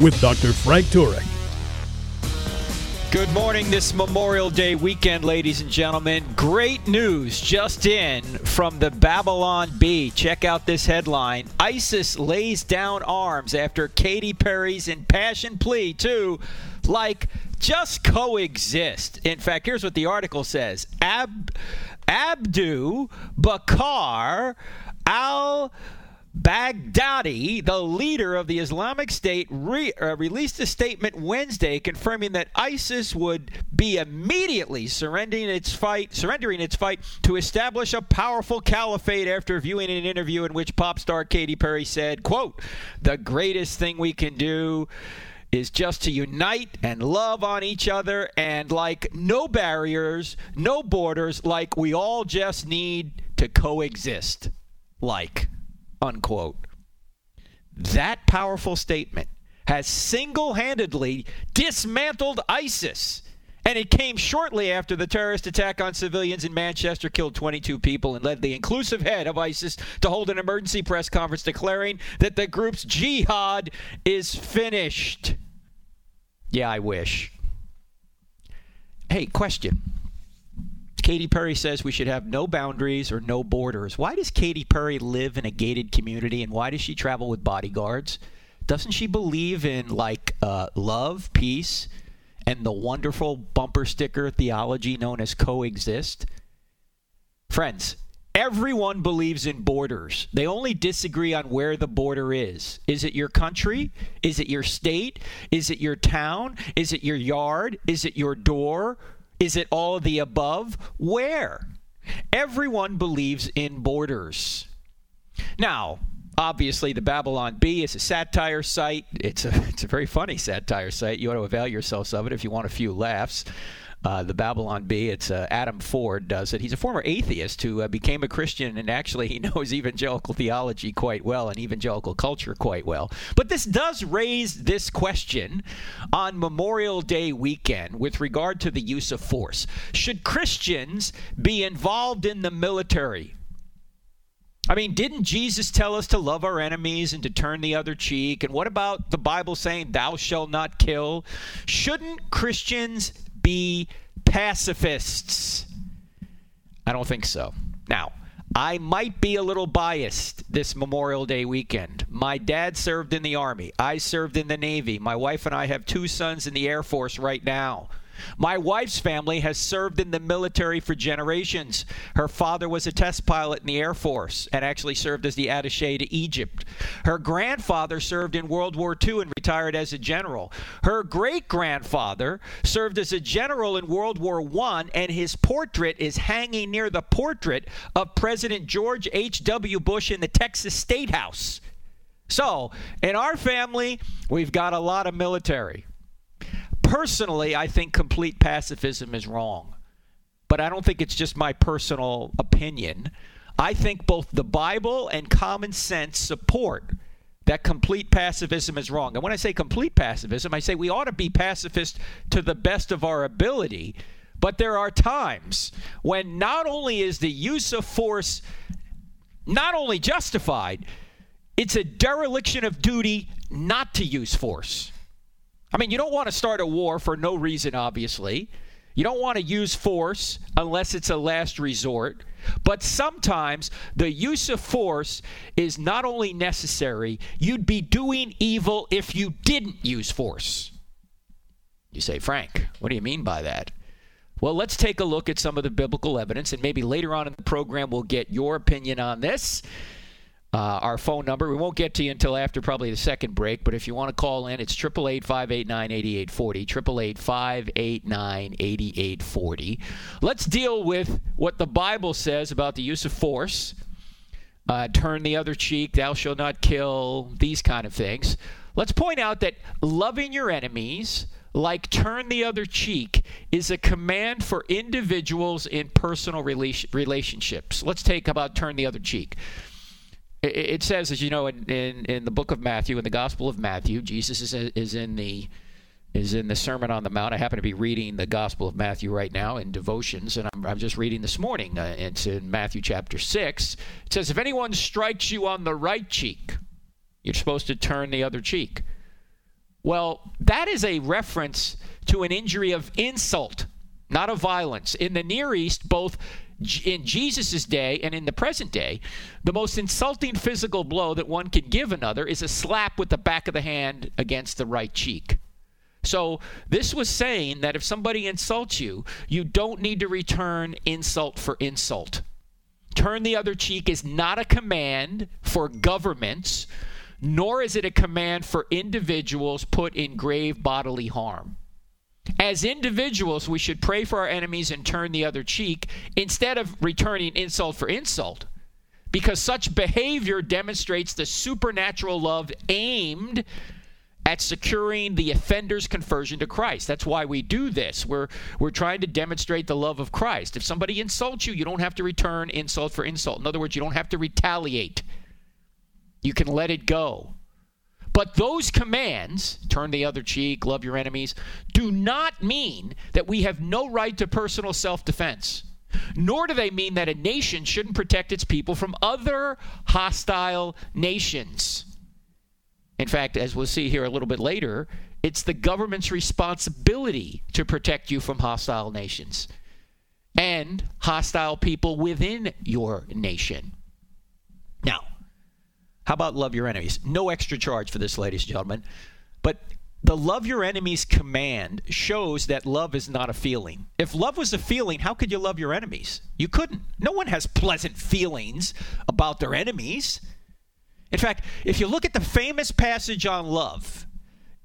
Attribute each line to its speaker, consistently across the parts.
Speaker 1: with Dr. Frank Turek.
Speaker 2: Good morning, this Memorial Day weekend, ladies and gentlemen. Great news just in from the Babylon Bee. Check out this headline ISIS lays down arms after Katy Perry's impassioned plea to, like, just coexist. In fact, here's what the article says Ab- Abdu Bakar al Baghdadi, the leader of the Islamic State, re- uh, released a statement Wednesday confirming that ISIS would be immediately surrendering its fight, surrendering its fight to establish a powerful caliphate after viewing an interview in which pop star Katy Perry said, quote, "The greatest thing we can do is just to unite and love on each other and like no barriers, no borders, like we all just need to coexist." Like unquote. That powerful statement has single handedly dismantled ISIS. And it came shortly after the terrorist attack on civilians in Manchester killed 22 people and led the inclusive head of ISIS to hold an emergency press conference declaring that the group's jihad is finished. Yeah, I wish. Hey, question. Katy Perry says we should have no boundaries or no borders. Why does Katy Perry live in a gated community and why does she travel with bodyguards? Doesn't she believe in like uh, love, peace, and the wonderful bumper sticker theology known as coexist? Friends, everyone believes in borders. They only disagree on where the border is. Is it your country? Is it your state? Is it your town? Is it your yard? Is it your door? Is it all of the above? Where? Everyone believes in borders. Now, obviously, the Babylon Bee is a satire site. It's a, it's a very funny satire site. You ought to avail yourselves of it if you want a few laughs uh, the Babylon Bee. It's uh, Adam Ford does it. He's a former atheist who uh, became a Christian, and actually he knows evangelical theology quite well and evangelical culture quite well. But this does raise this question on Memorial Day weekend with regard to the use of force. Should Christians be involved in the military? I mean, didn't Jesus tell us to love our enemies and to turn the other cheek? And what about the Bible saying, thou shalt not kill? Shouldn't Christians be pacifists? I don't think so. Now, I might be a little biased this Memorial Day weekend. My dad served in the Army. I served in the Navy. My wife and I have two sons in the Air Force right now. My wife's family has served in the military for generations. Her father was a test pilot in the Air Force and actually served as the attache to Egypt. Her grandfather served in World War II and retired as a general. Her great grandfather served as a general in World War I, and his portrait is hanging near the portrait of President George H.W. Bush in the Texas State House. So, in our family, we've got a lot of military personally, I think complete pacifism is wrong. But I don't think it's just my personal opinion. I think both the Bible and common sense support that complete pacifism is wrong. And when I say complete pacifism, I say we ought to be pacifist to the best of our ability. But there are times when not only is the use of force not only justified, it's a dereliction of duty not to use force. I mean, you don't want to start a war for no reason, obviously. You don't want to use force unless it's a last resort. But sometimes the use of force is not only necessary, you'd be doing evil if you didn't use force. You say, Frank, what do you mean by that? Well, let's take a look at some of the biblical evidence, and maybe later on in the program we'll get your opinion on this. Uh, our phone number. We won't get to you until after probably the second break, but if you want to call in, it's 888 589 8840. 888 589 8840. Let's deal with what the Bible says about the use of force. Uh, turn the other cheek, thou shalt not kill, these kind of things. Let's point out that loving your enemies, like turn the other cheek, is a command for individuals in personal relationships. Let's take about turn the other cheek. It says, as you know, in, in, in the book of Matthew, in the Gospel of Matthew, Jesus is, is in the is in the Sermon on the Mount. I happen to be reading the Gospel of Matthew right now in devotions, and I'm, I'm just reading this morning. Uh, it's in Matthew chapter 6. It says, If anyone strikes you on the right cheek, you're supposed to turn the other cheek. Well, that is a reference to an injury of insult, not of violence. In the Near East, both in Jesus' day and in the present day, the most insulting physical blow that one can give another is a slap with the back of the hand against the right cheek. So, this was saying that if somebody insults you, you don't need to return insult for insult. Turn the other cheek is not a command for governments, nor is it a command for individuals put in grave bodily harm. As individuals, we should pray for our enemies and turn the other cheek instead of returning insult for insult, because such behavior demonstrates the supernatural love aimed at securing the offender's conversion to Christ. That's why we do this. We're we're trying to demonstrate the love of Christ. If somebody insults you, you don't have to return insult for insult. In other words, you don't have to retaliate. You can let it go. But those commands, turn the other cheek, love your enemies, do not mean that we have no right to personal self defense. Nor do they mean that a nation shouldn't protect its people from other hostile nations. In fact, as we'll see here a little bit later, it's the government's responsibility to protect you from hostile nations and hostile people within your nation. How about love your enemies? No extra charge for this, ladies and gentlemen. But the love your enemies command shows that love is not a feeling. If love was a feeling, how could you love your enemies? You couldn't. No one has pleasant feelings about their enemies. In fact, if you look at the famous passage on love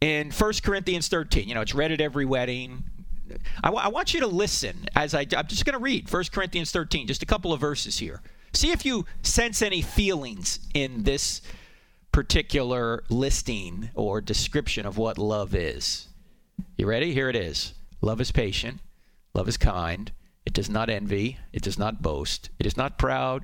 Speaker 2: in 1 Corinthians 13, you know, it's read at every wedding. I, w- I want you to listen as I, I'm just going to read 1 Corinthians 13, just a couple of verses here. See if you sense any feelings in this particular listing or description of what love is. You ready? Here it is. Love is patient. Love is kind. It does not envy. It does not boast. It is not proud.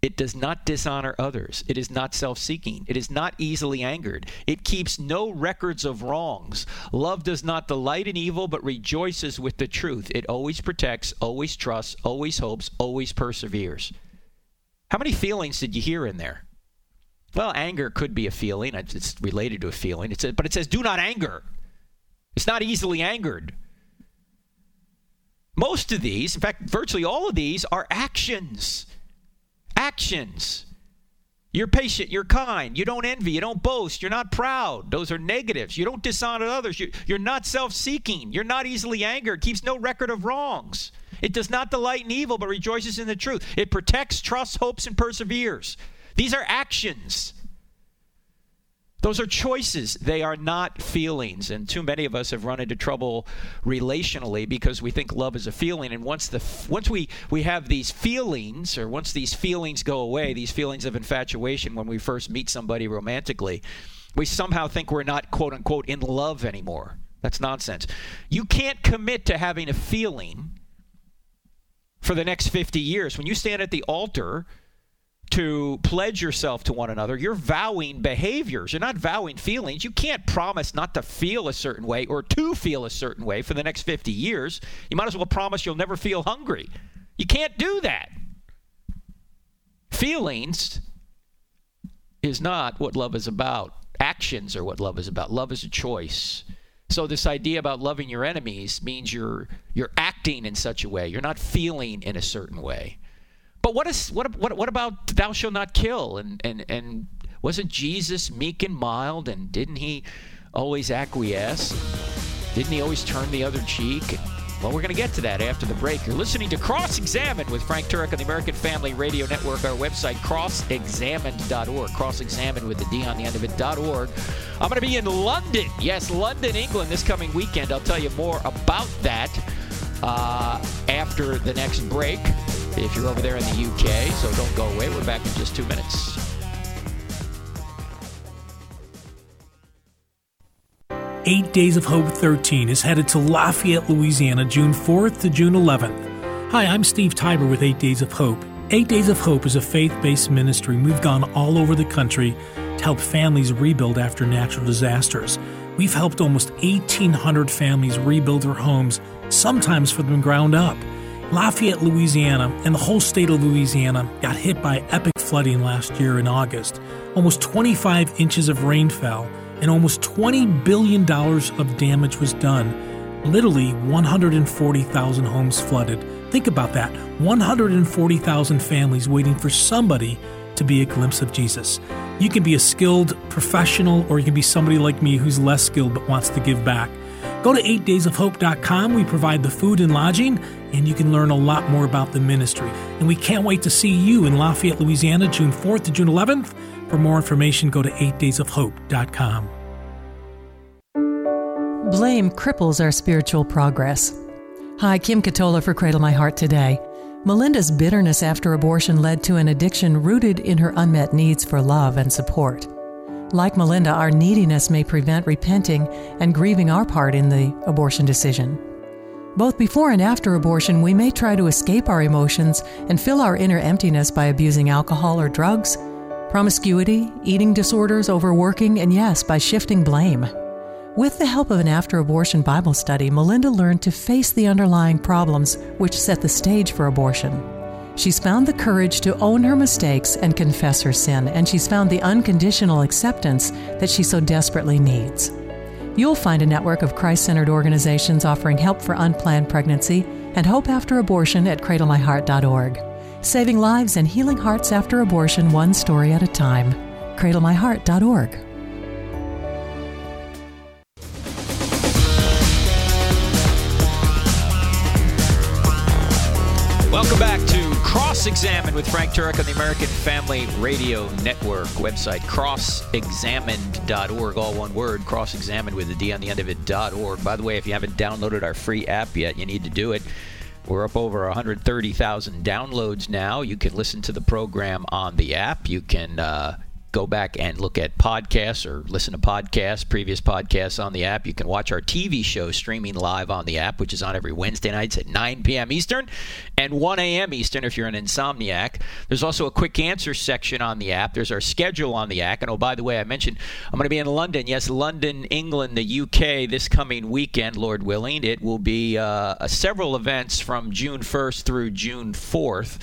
Speaker 2: It does not dishonor others. It is not self seeking. It is not easily angered. It keeps no records of wrongs. Love does not delight in evil, but rejoices with the truth. It always protects, always trusts, always hopes, always perseveres. How many feelings did you hear in there? Well, anger could be a feeling. It's related to a feeling. It says, but it says, do not anger. It's not easily angered. Most of these, in fact, virtually all of these, are actions actions. You're patient, you're kind, you don't envy, you don't boast, you're not proud. Those are negatives. You don't dishonor others. You, are not self seeking, you're not easily angered, keeps no record of wrongs. It does not delight in evil, but rejoices in the truth. It protects, trusts, hopes, and perseveres. These are actions. Those are choices. They are not feelings. And too many of us have run into trouble relationally because we think love is a feeling. And once the once we we have these feelings, or once these feelings go away, these feelings of infatuation when we first meet somebody romantically, we somehow think we're not quote unquote in love anymore. That's nonsense. You can't commit to having a feeling for the next 50 years. When you stand at the altar to pledge yourself to one another. You're vowing behaviors. You're not vowing feelings. You can't promise not to feel a certain way or to feel a certain way for the next 50 years. You might as well promise you'll never feel hungry. You can't do that. Feelings is not what love is about. Actions are what love is about. Love is a choice. So this idea about loving your enemies means you're you're acting in such a way. You're not feeling in a certain way. But what is what what what about thou shalt not kill? And and and wasn't Jesus meek and mild? And didn't he always acquiesce? Didn't he always turn the other cheek? Well, we're going to get to that after the break. You're listening to Cross Examine with Frank Turek on the American Family Radio Network. Our website, crossexamined.org. Cross Examined with the D on the end of it.org. I'm going to be in London. Yes, London, England this coming weekend. I'll tell you more about that uh, after the next break if you're over there in the UK. So don't go away. We're back in just two minutes.
Speaker 3: 8 Days of Hope 13 is headed to Lafayette, Louisiana, June 4th to June 11th. Hi, I'm Steve Tybor with 8 Days of Hope. 8 Days of Hope is a faith based ministry. We've gone all over the country to help families rebuild after natural disasters. We've helped almost 1,800 families rebuild their homes, sometimes from the ground up. Lafayette, Louisiana, and the whole state of Louisiana got hit by epic flooding last year in August. Almost 25 inches of rain fell, and almost $20 billion of damage was done. Literally 140,000 homes flooded. Think about that 140,000 families waiting for somebody to be a glimpse of Jesus. You can be a skilled professional, or you can be somebody like me who's less skilled but wants to give back. Go to 8daysofhope.com. We provide the food and lodging, and you can learn a lot more about the ministry. And we can't wait to see you in Lafayette, Louisiana, June 4th to June 11th. For more information, go to 8daysofhope.com.
Speaker 4: Blame cripples our spiritual progress. Hi, Kim Ketola for Cradle My Heart today. Melinda's bitterness after abortion led to an addiction rooted in her unmet needs for love and support. Like Melinda, our neediness may prevent repenting and grieving our part in the abortion decision. Both before and after abortion, we may try to escape our emotions and fill our inner emptiness by abusing alcohol or drugs, promiscuity, eating disorders, overworking, and yes, by shifting blame. With the help of an after abortion Bible study, Melinda learned to face the underlying problems which set the stage for abortion. She's found the courage to own her mistakes and confess her sin, and she's found the unconditional acceptance that she so desperately needs. You'll find a network of Christ centered organizations offering help for unplanned pregnancy and hope after abortion at cradlemyheart.org. Saving lives and healing hearts after abortion, one story at a time. cradlemyheart.org.
Speaker 2: Welcome back to Cross Examine with Frank Turek on the American Family Radio Network website, crossexamined.org, all one word, crossexamined with a D on the end of it.org. By the way, if you haven't downloaded our free app yet, you need to do it. We're up over 130,000 downloads now. You can listen to the program on the app. You can uh, go back and look at podcasts or listen to podcasts, previous podcasts on the app. You can watch our TV show streaming live on the app, which is on every Wednesday nights at 9 p.m. Eastern and 1 a.m. Eastern if you're an insomniac. There's also a quick answer section on the app. There's our schedule on the app. And oh, by the way, I mentioned I'm going to be in London. Yes, London, England, the UK this coming weekend, Lord willing. It will be uh, several events from June 1st through June 4th.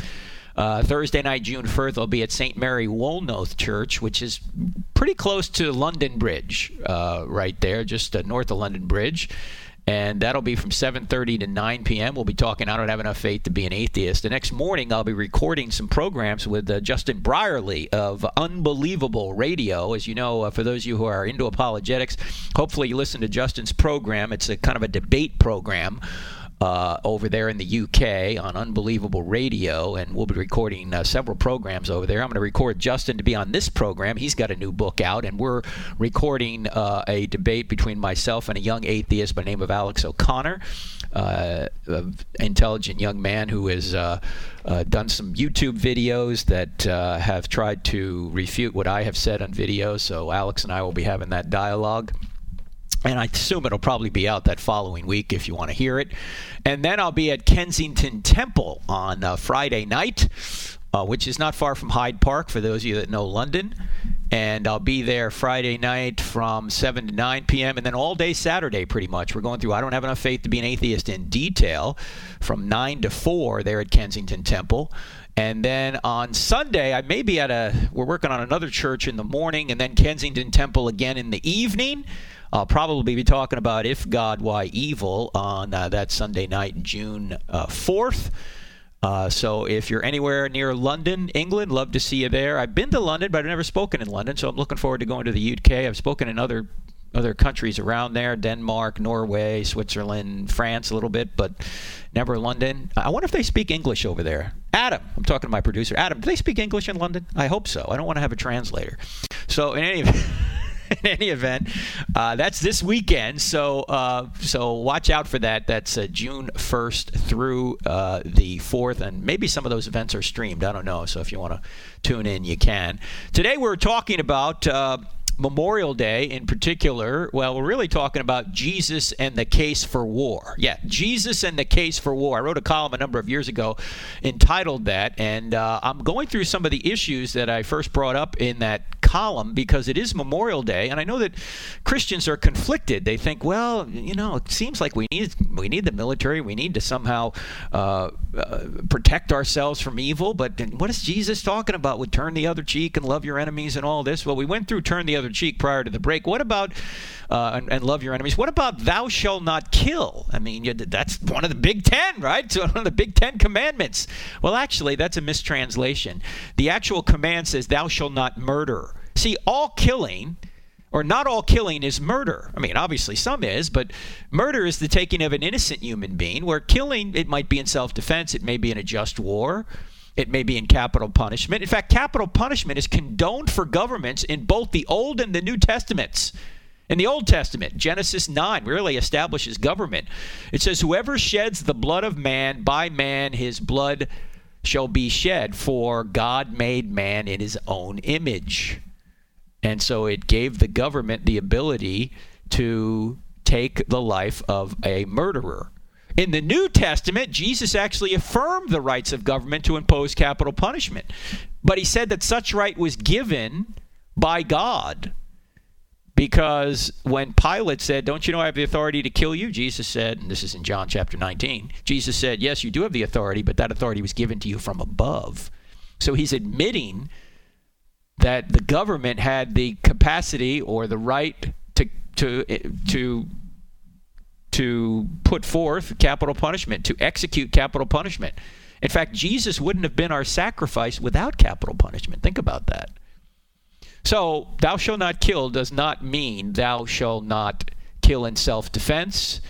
Speaker 2: Uh, Thursday night, June 1st, I'll be at St. Mary Woolnoth Church, which is pretty close to London Bridge, uh, right there, just uh, north of London Bridge. And that'll be from 7:30 to 9 p.m. We'll be talking. I don't have enough faith to be an atheist. The next morning, I'll be recording some programs with uh, Justin Brierley of Unbelievable Radio. As you know, uh, for those of you who are into apologetics, hopefully you listen to Justin's program. It's a kind of a debate program uh, over there in the UK on Unbelievable Radio, and we'll be recording uh, several programs over there. I'm going to record Justin to be on this program. He's got a new book out, and we're recording uh, a debate between myself and a young atheist by the name of Alex O'Connor, uh, an intelligent young man who has uh, uh, done some YouTube videos that have tried to refute what I have said on video. So Alex and I will be having that dialogue and I assume it'll probably be out that following week if you want to hear it. And then I'll be at Kensington Temple on uh, Friday night, uh, which is not far from Hyde Park for those of you that know London. And I'll be there Friday night from 7 to 9 p.m. and then all day Saturday, pretty much. We're going through I Don't Have Enough Faith to Be an Atheist in detail from 9 to 4 there at Kensington Temple. And then on Sunday, I may be at a, we're working on another church in the morning and then Kensington Temple again in the evening. I'll probably be talking about If God, Why Evil on uh, that Sunday night, June uh, 4th. Uh, so if you're anywhere near London, England, love to see you there. I've been to London, but I've never spoken in London, so I'm looking forward to going to the UK. I've spoken in other other countries around there Denmark, Norway, Switzerland, France a little bit, but never London. I wonder if they speak English over there. Adam, I'm talking to my producer. Adam, do they speak English in London? I hope so. I don't want to have a translator. So, in any event. in any event, uh, that's this weekend. So uh, so watch out for that. That's uh, June 1st through uh, the 4th, and maybe some of those events are streamed. I don't know. So if you want to tune in, you can. Today we're talking about uh, Memorial Day in particular, well, we're really talking about Jesus and the case for war. Yeah, Jesus and the case for war. I wrote a column a number of years ago entitled that, and uh, I'm going through some of the issues that I first brought up in that column because it is Memorial Day, and I know that Christians are conflicted. They think, well, you know, it seems like we need we need the military, we need to somehow uh, uh, protect ourselves from evil, but what is Jesus talking about with turn the other cheek and love your enemies and all this? Well, we went through turn the other cheek prior to the break. What about uh, and, and, love your enemies? What about thou shalt not kill? I mean, that's one of the big ten, right? It's one of the big ten commandments. Well, actually, that's a mistranslation. The actual command says thou shalt not murder. See, all killing or not all killing is murder. I mean, obviously some is, but murder is the taking of an innocent human being, where killing, it might be in self defense, it may be in a just war, it may be in capital punishment. In fact, capital punishment is condoned for governments in both the Old and the New Testaments. In the Old Testament, Genesis 9 really establishes government. It says, Whoever sheds the blood of man, by man his blood shall be shed, for God made man in his own image. And so it gave the government the ability to take the life of a murderer. In the New Testament, Jesus actually affirmed the rights of government to impose capital punishment. But he said that such right was given by God. Because when Pilate said, Don't you know I have the authority to kill you? Jesus said, and this is in John chapter 19, Jesus said, Yes, you do have the authority, but that authority was given to you from above. So he's admitting that the government had the capacity or the right to, to, to to put forth capital punishment, to execute capital punishment. In fact, Jesus wouldn't have been our sacrifice without capital punishment. Think about that. So, thou shalt not kill does not mean thou shalt not kill in self defense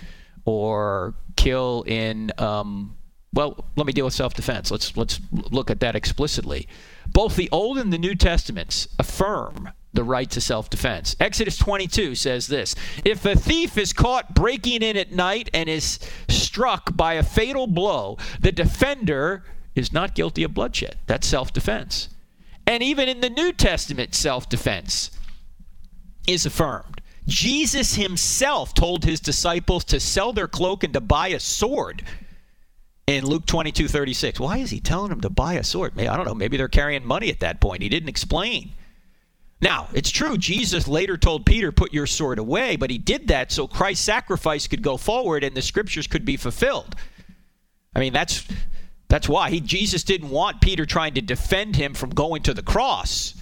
Speaker 2: or kill in. Um, well, let me deal with self defense. Let's, let's look at that explicitly. Both the Old and the New Testaments affirm the right to self defense. Exodus 22 says this If a thief is caught breaking in at night and is struck by a fatal blow, the defender is not guilty of bloodshed. That's self defense. And even in the New Testament, self defense is affirmed. Jesus himself told his disciples to sell their cloak and to buy a sword in Luke 22 36. Why is he telling them to buy a sword? I don't know. Maybe they're carrying money at that point. He didn't explain. Now, it's true, Jesus later told Peter, Put your sword away, but he did that so Christ's sacrifice could go forward and the scriptures could be fulfilled. I mean, that's, that's why. He, Jesus didn't want Peter trying to defend him from going to the cross.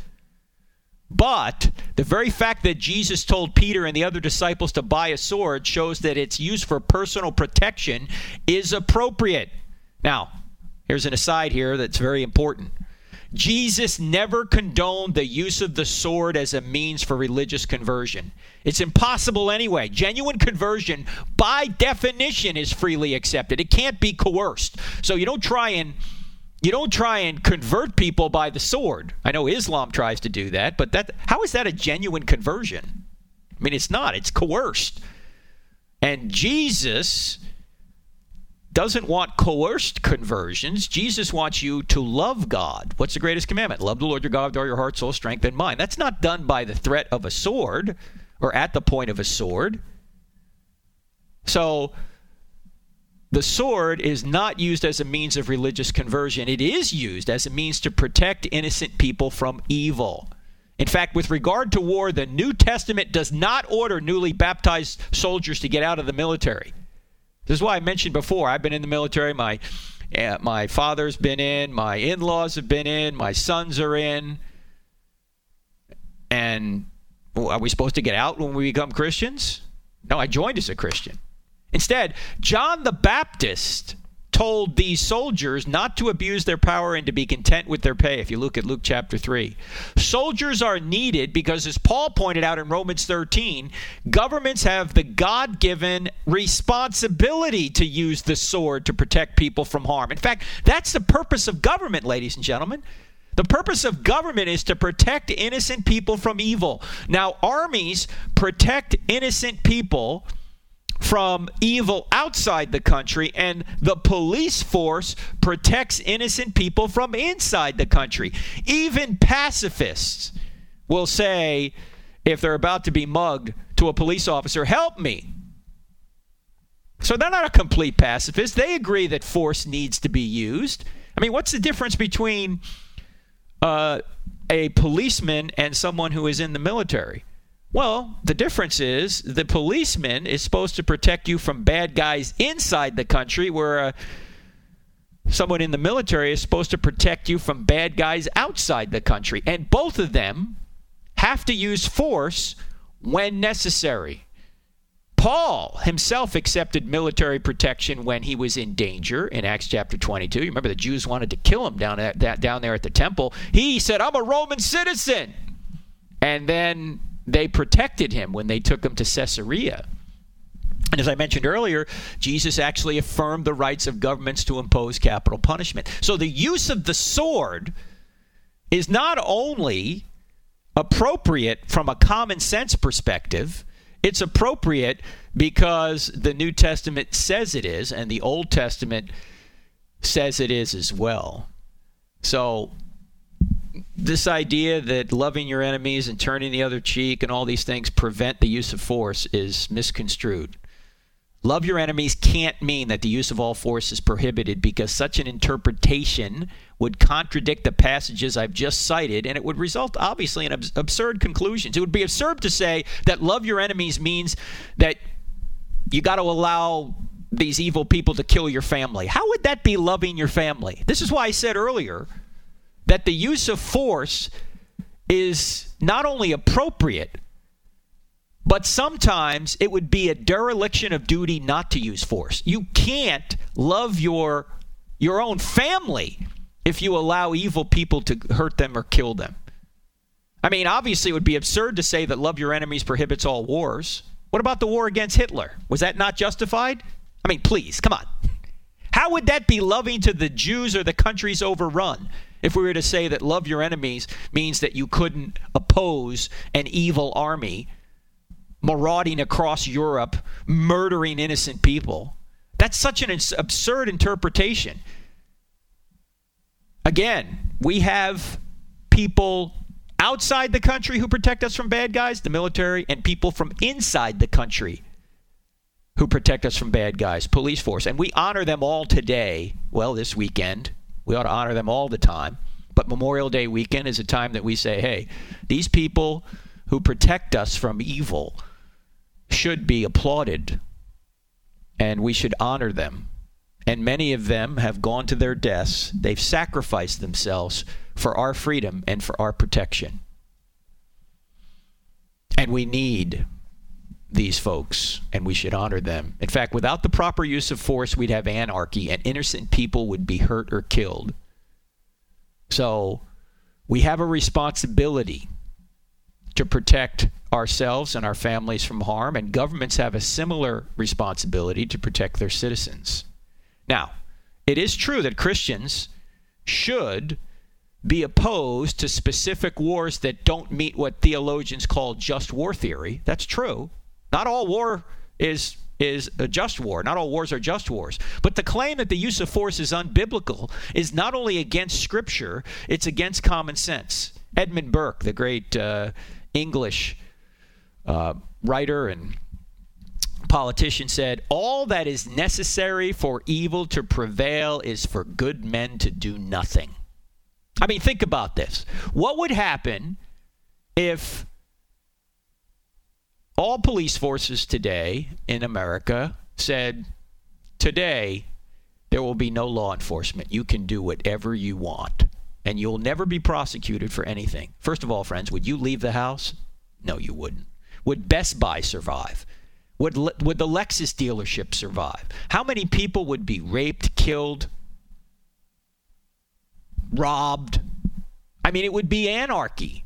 Speaker 2: But the very fact that Jesus told Peter and the other disciples to buy a sword shows that its use for personal protection is appropriate. Now, here's an aside here that's very important. Jesus never condoned the use of the sword as a means for religious conversion. It's impossible anyway. Genuine conversion, by definition, is freely accepted. It can't be coerced. So you don't try and you don't try and convert people by the sword. I know Islam tries to do that, but that how is that a genuine conversion? I mean, it's not. It's coerced. And Jesus doesn't want coerced conversions. Jesus wants you to love God. What's the greatest commandment? Love the Lord your God with all your heart, soul, strength, and mind. That's not done by the threat of a sword or at the point of a sword. So, the sword is not used as a means of religious conversion. It is used as a means to protect innocent people from evil. In fact, with regard to war, the New Testament does not order newly baptized soldiers to get out of the military. This is why I mentioned before. I've been in the military. My uh, my father's been in. My in-laws have been in. My sons are in. And are we supposed to get out when we become Christians? No, I joined as a Christian. Instead, John the Baptist told these soldiers not to abuse their power and to be content with their pay, if you look at Luke chapter 3. Soldiers are needed because, as Paul pointed out in Romans 13, governments have the God given responsibility to use the sword to protect people from harm. In fact, that's the purpose of government, ladies and gentlemen. The purpose of government is to protect innocent people from evil. Now, armies protect innocent people from evil outside the country, and the police force protects innocent people from inside the country. Even pacifists will say if they're about to be mugged to a police officer, help me. So they're not a complete pacifist. They agree that force needs to be used. I mean, what's the difference between uh, a policeman and someone who is in the military? Well, the difference is the policeman is supposed to protect you from bad guys inside the country, where uh, someone in the military is supposed to protect you from bad guys outside the country. And both of them have to use force when necessary. Paul himself accepted military protection when he was in danger in Acts chapter 22. You remember the Jews wanted to kill him down, at, down there at the temple. He said, I'm a Roman citizen. And then they protected him when they took him to Caesarea. And as I mentioned earlier, Jesus actually affirmed the rights of governments to impose capital punishment. So the use of the sword is not only appropriate from a common sense perspective, it's appropriate because the New Testament says it is, and the Old Testament says it is as well. So this idea that loving your enemies and turning the other cheek and all these things prevent the use of force is misconstrued. Love your enemies can't mean that the use of all force is prohibited because such an interpretation would contradict the passages I've just cited and it would result, obviously, in abs- absurd conclusions. It would be absurd to say that love your enemies means that you got to allow these evil people to kill your family. How would that be loving your family? This is why I said earlier that the use of force is not only appropriate, but sometimes it would be a dereliction of duty not to use force. You can't love your your own family if you allow evil people to hurt them or kill them. I mean, obviously it would be absurd to say that love your enemies prohibits all wars. What about the war against Hitler? Was that not justified? I mean, please, come on. How would that be loving to the Jews or the countries overrun? If we were to say that love your enemies means that you couldn't oppose an evil army marauding across Europe, murdering innocent people. That's such an absurd interpretation. Again, we have people outside the country who protect us from bad guys, the military, and people from inside the country who protect us from bad guys, police force. And we honor them all today, well, this weekend. We ought to honor them all the time. But Memorial Day weekend is a time that we say, hey, these people who protect us from evil should be applauded and we should honor them. And many of them have gone to their deaths. They've sacrificed themselves for our freedom and for our protection. And we need these folks and we should honor them. In fact, without the proper use of force, we'd have anarchy and innocent people would be hurt or killed. So we have a responsibility to protect ourselves and our families from harm, and governments have a similar responsibility to protect their citizens. Now, it is true that Christians should be opposed to specific wars that don't meet what theologians call just war theory. That's true. Not all war is is a just war. Not all wars are just wars. But the claim that the use of force is unbiblical is not only against Scripture, it's against common sense. Edmund Burke, the great uh, English uh, writer and politician, said, All that is necessary for evil to prevail is for good men to do nothing. I mean, think about this. What would happen if all police forces today in America said, Today, there will be no law enforcement. You can do whatever you want, and you'll never be prosecuted for anything. First of all, friends, would you leave the house? No, you wouldn't. Would Best Buy survive? Would, would the Lexus dealership survive? How many people would be raped, killed, robbed? I mean, it would be anarchy.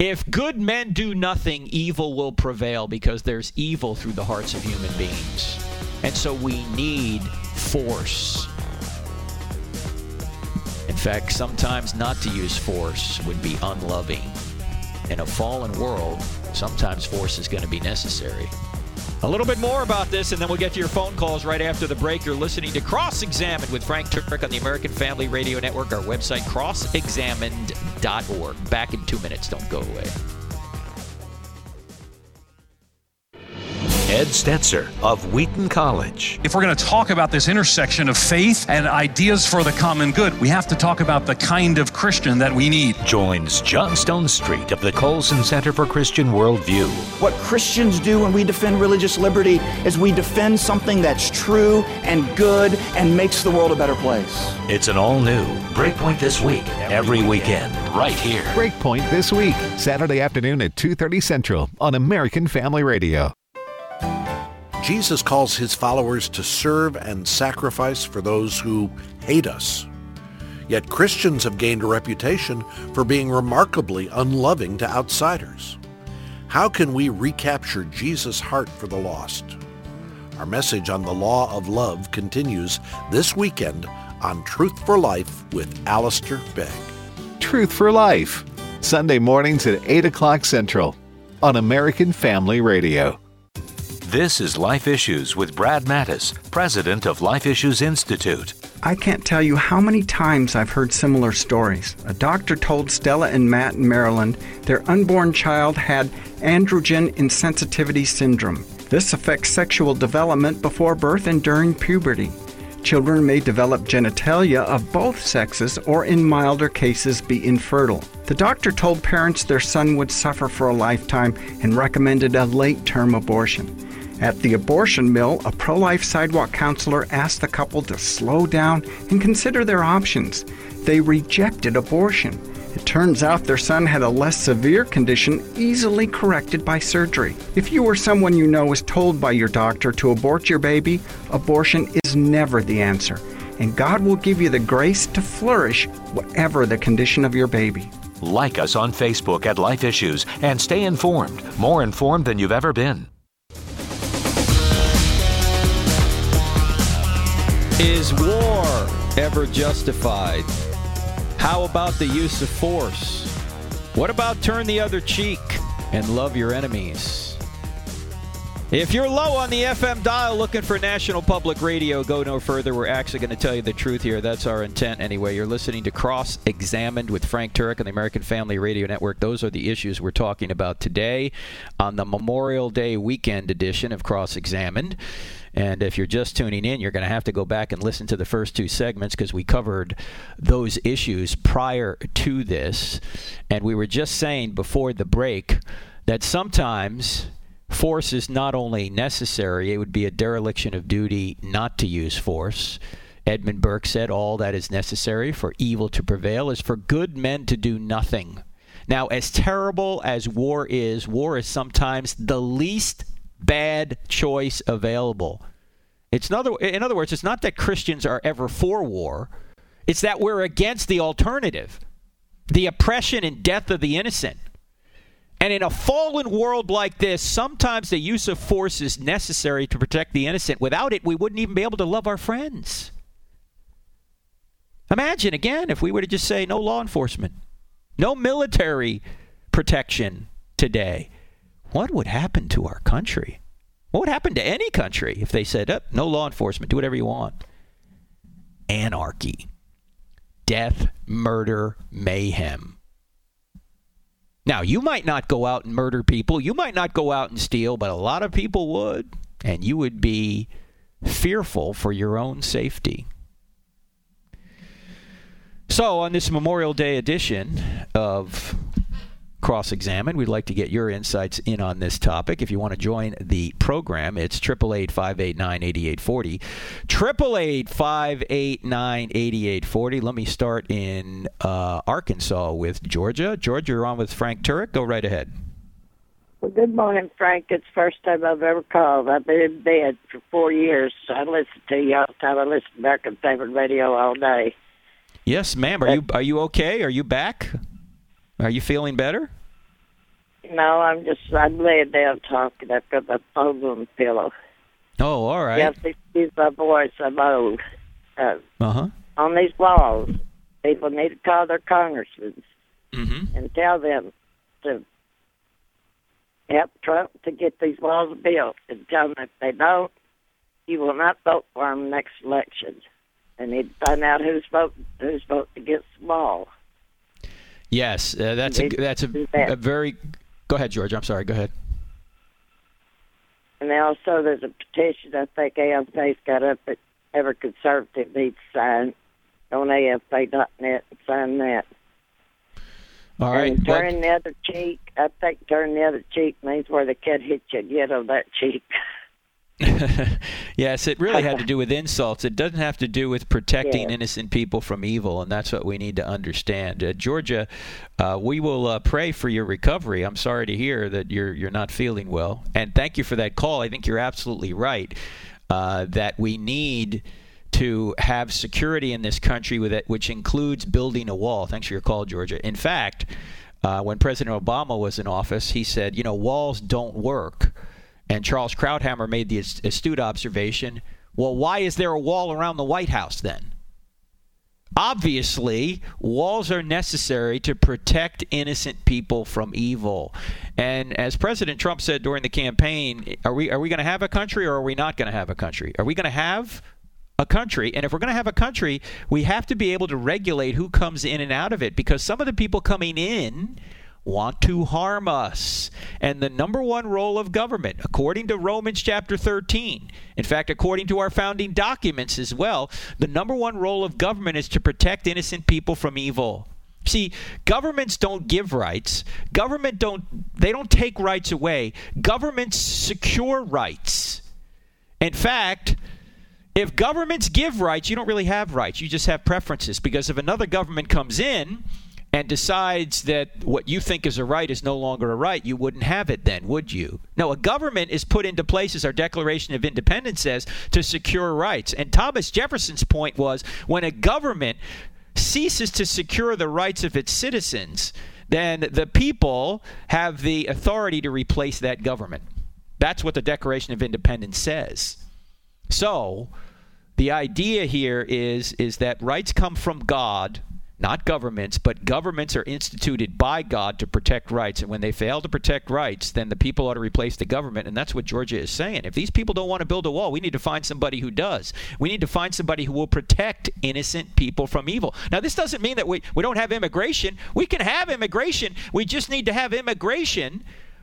Speaker 2: If good men do nothing, evil will prevail because there's evil through the hearts of human beings. And so we need force. In fact, sometimes not to use force would be unloving. In a fallen world, sometimes force is going to be necessary. A little bit more about this, and then we'll get to your phone calls right after the break. You're listening to Cross Examined with Frank Turek on the American Family Radio Network, our website, crossexamined.org. Back in two minutes. Don't go away.
Speaker 5: Ed Stetzer of Wheaton College.
Speaker 6: If we're going to talk about this intersection of faith and ideas for the common good, we have to talk about the kind of Christian that we need.
Speaker 5: Joins John Stonestreet of the Colson Center for Christian Worldview.
Speaker 7: What Christians do when we defend religious liberty is we defend something that's true and good and makes the world a better place.
Speaker 5: It's an all new Breakpoint this week, every weekend, right here.
Speaker 8: Breakpoint this week, Saturday afternoon at 2:30 Central on American Family Radio.
Speaker 9: Jesus calls his followers to serve and sacrifice for those who hate us. Yet Christians have gained a reputation for being remarkably unloving to outsiders. How can we recapture Jesus' heart for the lost? Our message on the law of love continues this weekend on Truth for Life with Alistair Begg.
Speaker 8: Truth for Life, Sunday mornings at 8 o'clock Central on American Family Radio.
Speaker 5: This is Life Issues with Brad Mattes, president of Life Issues Institute.
Speaker 10: I can't tell you how many times I've heard similar stories. A doctor told Stella and Matt in Maryland their unborn child had androgen insensitivity syndrome. This affects sexual development before birth and during puberty. Children may develop genitalia of both sexes or, in milder cases, be infertile. The doctor told parents their son would suffer for a lifetime and recommended a late term abortion. At the abortion mill, a pro life sidewalk counselor asked the couple to slow down and consider their options. They rejected abortion. It turns out their son had a less severe condition easily corrected by surgery. If you or someone you know is told by your doctor to abort your baby, abortion is never the answer. And God will give you the grace to flourish whatever the condition of your baby.
Speaker 5: Like us on Facebook at Life Issues and stay informed, more informed than you've ever been.
Speaker 2: Is war ever justified? How about the use of force? What about turn the other cheek and love your enemies? If you're low on the FM dial looking for National Public Radio, go no further. We're actually going to tell you the truth here. That's our intent anyway. You're listening to Cross Examined with Frank Turek on the American Family Radio Network. Those are the issues we're talking about today on the Memorial Day weekend edition of Cross Examined. And if you're just tuning in, you're going to have to go back and listen to the first two segments because we covered those issues prior to this. And we were just saying before the break that sometimes force is not only necessary, it would be a dereliction of duty not to use force. Edmund Burke said, All that is necessary for evil to prevail is for good men to do nothing. Now, as terrible as war is, war is sometimes the least bad choice available. It's another, in other words, it's not that Christians are ever for war, it's that we're against the alternative the oppression and death of the innocent. And in a fallen world like this, sometimes the use of force is necessary to protect the innocent. Without it, we wouldn't even be able to love our friends. Imagine, again, if we were to just say no law enforcement, no military protection today. What would happen to our country? What would happen to any country if they said, oh, no law enforcement, do whatever you want? Anarchy, death, murder, mayhem. Now, you might not go out and murder people, you might not go out and steal, but a lot of people would, and you would be fearful for your own safety. So, on this Memorial Day edition of Cross Examine, we'd like to get your insights in on this topic. If you want to join the program, it's 888 589 8840. 888 589 8840. Let me start in uh, Arkansas with Georgia. Georgia, you're on with Frank Turek. Go right ahead.
Speaker 11: Well, good morning, Frank. It's the first time I've ever called. I've been in bed for four years. So I listen to you all the time. I listen to American favorite Radio all day.
Speaker 2: Yes, ma'am. Are you are you okay? Are you back? Are you feeling better?
Speaker 11: No, I'm just I'm laying down talking. I've got my phone on the pillow.
Speaker 2: Oh, all right.
Speaker 11: You have to excuse my voice. I'm old. Uh
Speaker 2: huh.
Speaker 11: On these walls, people need to call their congressmen
Speaker 2: mm-hmm.
Speaker 11: and tell them to help Trump to get these walls built, and tell them if they don't, you will not vote for them next election. And need to find out who's voting who's voting against the wall.
Speaker 2: Yes, uh, that's a, that's a, a, very. Go ahead, George. I'm sorry. Go ahead.
Speaker 11: And also, there's a petition I think AFA's got up at every conservative needs to sign on AFA.net and sign that.
Speaker 2: All right.
Speaker 11: And turn the other cheek. I think turn the other cheek means where the kid hit you get on that cheek.
Speaker 2: yes, it really had to do with insults. It doesn't have to do with protecting
Speaker 11: Yeah.
Speaker 2: innocent people from evil, and that's what we need to understand. Uh, Georgia, uh, we will uh, pray for your recovery. I'm sorry to hear that you're you're not feeling well, and thank you for that call. I think you're absolutely right uh, that we need to have security in this country, with it, which includes building a wall. Thanks for your call, Georgia. In fact, uh, when President Obama was in office, he said, you know, walls don't work. And Charles Krauthammer made the astute observation well, why is there a wall around the White House then? Obviously, walls are necessary to protect innocent people from evil. And as President Trump said during the campaign, are we are we going to have a country or are we not going to have a country? Are we going to have a country? And if we're going to have a country, we have to be able to regulate who comes in and out of it because some of the people coming in want to harm us. And the number one role of government, according to Romans chapter 13, in fact, according to our founding documents as well, the number one role of government is to protect innocent people from evil. See, governments don't give rights. Government don't they don't take rights away. Governments secure rights. In fact, if governments give rights, you don't really have rights. You just have preferences because if another government comes in and decides that what you think is a right is no longer a right, you wouldn't have it then, would you? No, a government is put into place, as our Declaration of Independence says, to secure rights. And Thomas Jefferson's point was when a government ceases to secure the rights of its citizens, then the people have the authority to replace that government. That's what the Declaration of Independence says. So, the idea here is is that rights come from God, not governments, but governments are instituted by God to protect rights. And when they fail to protect rights, then the people ought to replace the government. And that's what Georgia is saying. If these people don't want to build a wall, we need to find somebody who does. We need to find somebody who will protect innocent people from evil. Now, this doesn't mean that we, we don't have immigration. We can have immigration. We just need to have immigration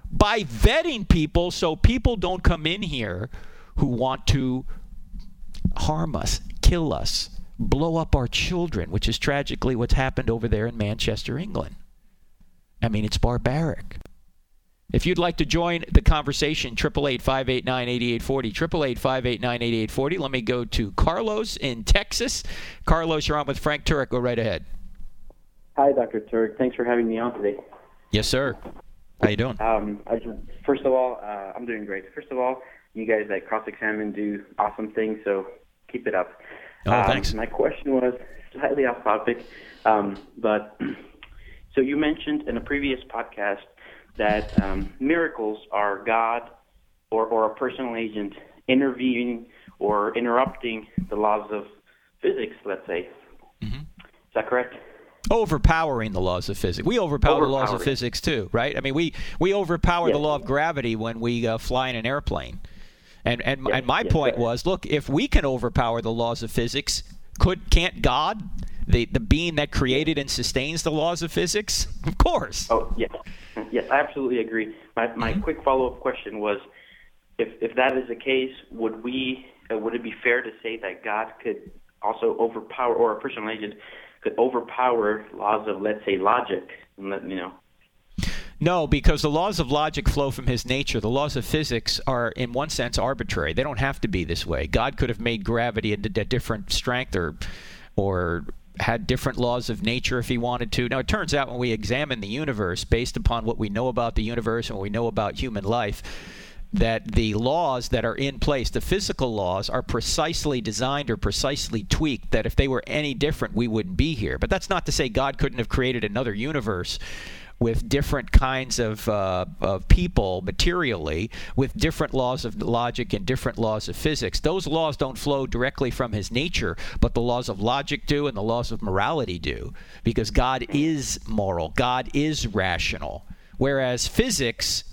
Speaker 2: by vetting people so people don't come in here who want to harm us, kill us, blow up our children, which is tragically what's happened over there in Manchester, England. I mean, it's barbaric. If you'd like to join the conversation, 888-589-8840, 888-589-8840. Let me go to Carlos in Texas. Carlos, you're on with Frank Turek. Go right ahead.
Speaker 12: Hi, Dr. Turk. Thanks for having me on today.
Speaker 2: Yes, sir. How you doing?
Speaker 12: Um, I just, first of all, uh, I'm doing great. First of all, you guys that cross-examine do awesome things, so keep it up.
Speaker 2: Oh,
Speaker 12: um,
Speaker 2: thanks.
Speaker 12: My question was slightly off topic, um, but so you mentioned in a previous podcast that um, miracles are God or, or a personal agent intervening or interrupting the laws of physics, let's say.
Speaker 2: Mm-hmm.
Speaker 12: Is that correct?
Speaker 2: overpowering the laws of physics. We overpower the laws of physics too, right? I mean, we we overpower
Speaker 12: Yes.
Speaker 2: the law of gravity when we uh, fly in an airplane. And and
Speaker 12: Yes,
Speaker 2: and my
Speaker 12: yes,
Speaker 2: point was, look, if we can overpower the laws of physics, could can't God, the the being that created and sustains the laws of physics? Of course.
Speaker 12: Oh, yes. Yes, I absolutely agree. My, my
Speaker 2: Mm-hmm.
Speaker 12: quick follow-up question was, if, if that is the case, would we, uh, would it be fair to say that God could also overpower, or a personal agent could overpower laws of, let's say, logic? And let, you know,
Speaker 2: No, because the laws of logic flow from his nature. The laws of physics are, in one sense, arbitrary. They don't have to be this way. God could have made gravity at a different strength or, or had different laws of nature if he wanted to. Now, it turns out when we examine the universe based upon what we know about the universe and what we know about human life, that the laws that are in place, the physical laws, are precisely designed or precisely tweaked that if they were any different, we wouldn't be here. But that's not to say God couldn't have created another universe with different kinds of, uh, of people materially, with different laws of logic and different laws of physics. Those laws don't flow directly from his nature, but the laws of logic do and the laws of morality do, because God is moral, God is rational. Whereas physics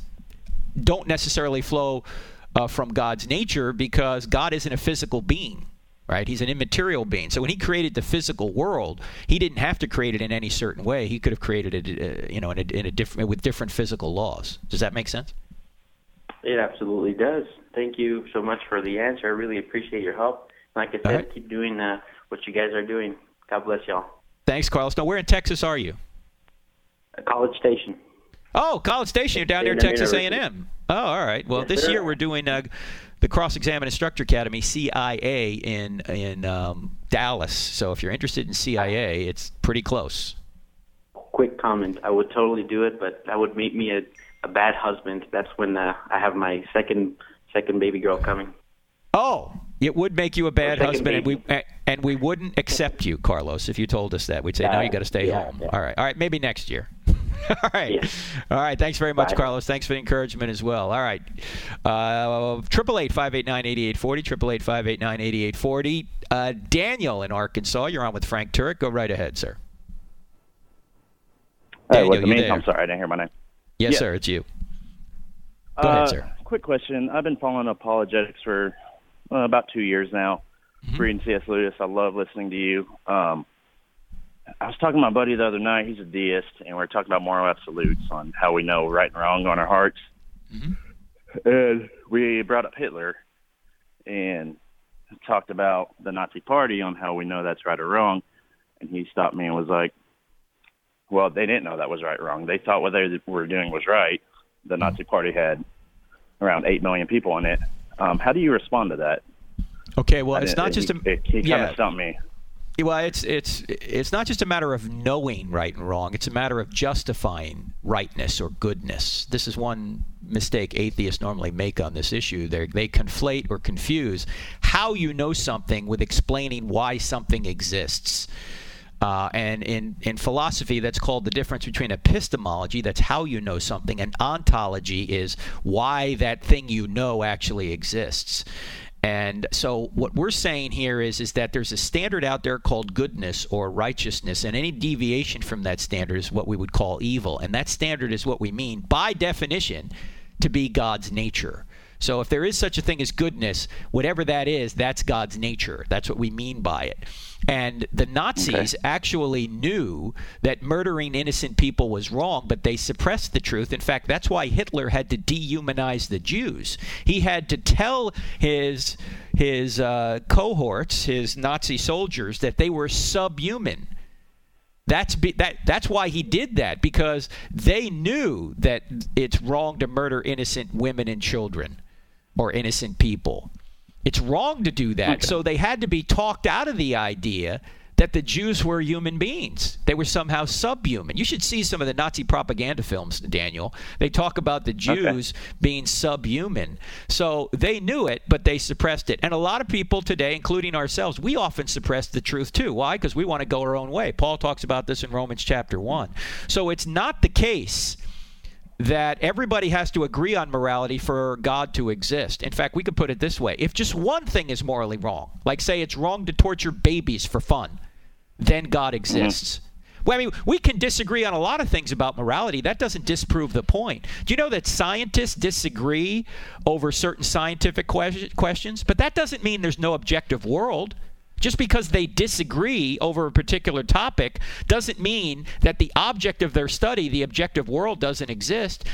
Speaker 2: don't necessarily flow uh, from God's nature because God isn't a physical being, right? He's an immaterial being. So when He created the physical world, He didn't have to create it in any certain way. He could have created it, uh, you know, in a, in a different with different physical laws. Does that make sense?
Speaker 12: it absolutely does. thank you so much for the answer. I really appreciate your help. Like I said, right. keep doing uh, what you guys are doing. God bless y'all.
Speaker 2: Thanks, Carlos. Now, where in Texas are you?
Speaker 12: College Station.
Speaker 2: Oh, College Station. You're down near Texas A&M. Oh, all right. Well, yes, this sir. year we're doing uh, the Cross Examine Instructor Academy CIA in in um, Dallas. So if you're interested in CIA, it's pretty close.
Speaker 12: Quick comment: I would totally do it, but that would make me a, a bad husband. That's when uh, I have my second second baby girl coming.
Speaker 2: Oh, it would make you a bad husband, and we and we wouldn't accept you, Carlos, if you told us that. We'd say, no, you got to stay
Speaker 12: yeah,
Speaker 2: home.
Speaker 12: Yeah.
Speaker 2: All right, all right, maybe next year. all right, all right. Thanks very much,
Speaker 12: Bye.
Speaker 2: Carlos. Thanks for the encouragement as well. All right, uh, triple eight five eight nine eighty eight forty. Triple eight five eight nine eighty eight forty. Uh, Daniel in Arkansas, you're on with Frank Turek. Go right ahead, sir.
Speaker 13: Hey, what's the name? I'm sorry, I didn't hear my name.
Speaker 2: Yes, sir. It's you. Go
Speaker 13: uh,
Speaker 2: ahead, sir.
Speaker 13: Quick question. I've been following apologetics for uh, about two years now. Mm-hmm. Reading C.S. Lewis, I love listening to you. Um, I was talking to my buddy the other night. He's a deist, and we are talking about moral absolutes on how we know right and wrong on our hearts.
Speaker 2: Mm-hmm.
Speaker 13: And we brought up Hitler and talked about the Nazi Party on how we know that's right or wrong. And he stopped me and was like, "Well, they didn't know that was right or wrong. They thought what they were doing was right. The Nazi Party had around eight million people in it. Um, how do you respond to that?"
Speaker 2: Okay, well, it's not just a.
Speaker 13: It, he kind
Speaker 2: yeah.
Speaker 13: of stumped me.
Speaker 2: Well, it's it's it's not just a matter of knowing right and wrong. It's a matter of justifying rightness or goodness. This is one mistake atheists normally make on this issue. They they conflate or confuse how you know something with explaining why something exists. Uh, and in, in philosophy, that's called the difference between epistemology, that's how you know something, and ontology is why that thing you know actually exists. And so what we're saying here is is that there's a standard out there called goodness or righteousness and any deviation from that standard is what we would call evil. And that standard is what we mean by definition to be God's nature. So if there is such a thing as goodness, whatever that is, that's God's nature. That's what we mean by it. And the Nazis
Speaker 13: okay.
Speaker 2: actually knew that murdering innocent people was wrong, but they suppressed the truth. In fact, that's why Hitler had to dehumanize the Jews. He had to tell his his uh, cohorts, his Nazi soldiers, that they were subhuman. That's be, that. That's why he did that because they knew that it's wrong to murder innocent women and children or innocent people. It's wrong to do that. Okay. So they had to be talked out of the idea that the Jews were human beings. They were somehow subhuman. You should see some of the Nazi propaganda films, Daniel. They talk about the Jews okay. being subhuman. So they knew it, but they suppressed it. And a lot of people today, including ourselves, we often suppress the truth too. Why? Because we want to go our own way. Paul talks about this in Romans chapter 1. So it's not the case that everybody has to agree on morality for God to exist. In fact, we could put it this way if just one thing is morally wrong, like say it's wrong to torture babies for fun, then God exists. Mm-hmm. Well, I mean, we can disagree on a lot of things about morality. That doesn't disprove the point. Do you know that scientists disagree over certain scientific que- questions? But that doesn't mean there's no objective world. Just because they disagree over a particular topic doesn't mean that the object of their study, the objective world, doesn't exist.